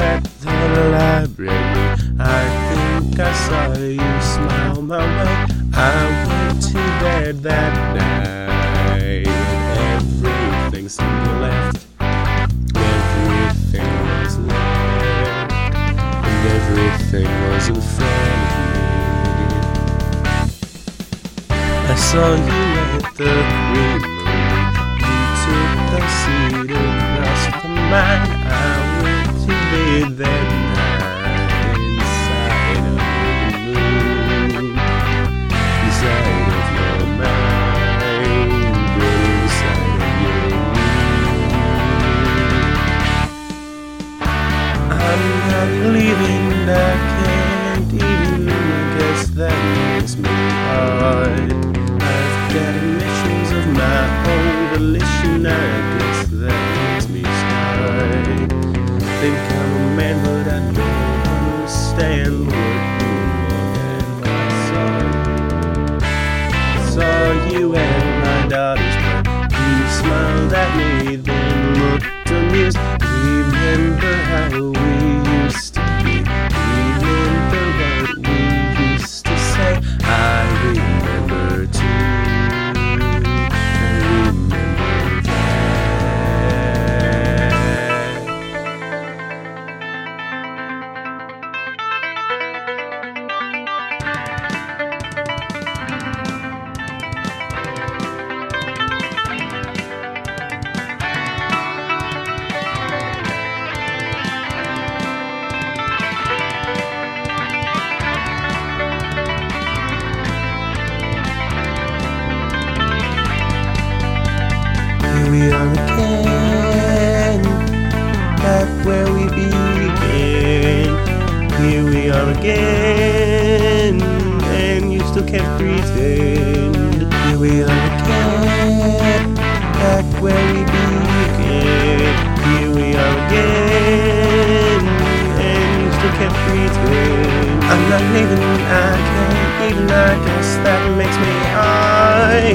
at the library. I think I saw you smile my way. I went to bed that night. Everything seemed left. Everything was left. And everything was in front of me. I saw you at the not leaving. I can't even. Guess that makes me hard. I've got missions of my own volition. I guess that makes me start. Think we are again, back where we began. Here we are again, and you still can't pretend. Here we are again, back where we began. Here we are again, and you still can't pretend. I'm not leaving, I can't even, I guess that makes me hide.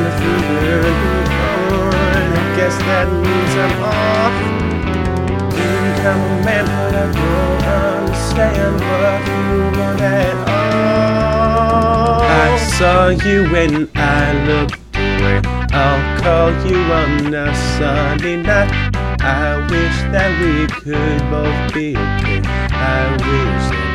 Tell if we were. I guess that means I'm off. I'm a man, but I don't understand what you want at all. I saw you when I looked away. I'll call you on a Sunday night. I wish that we could both be okay. I wish that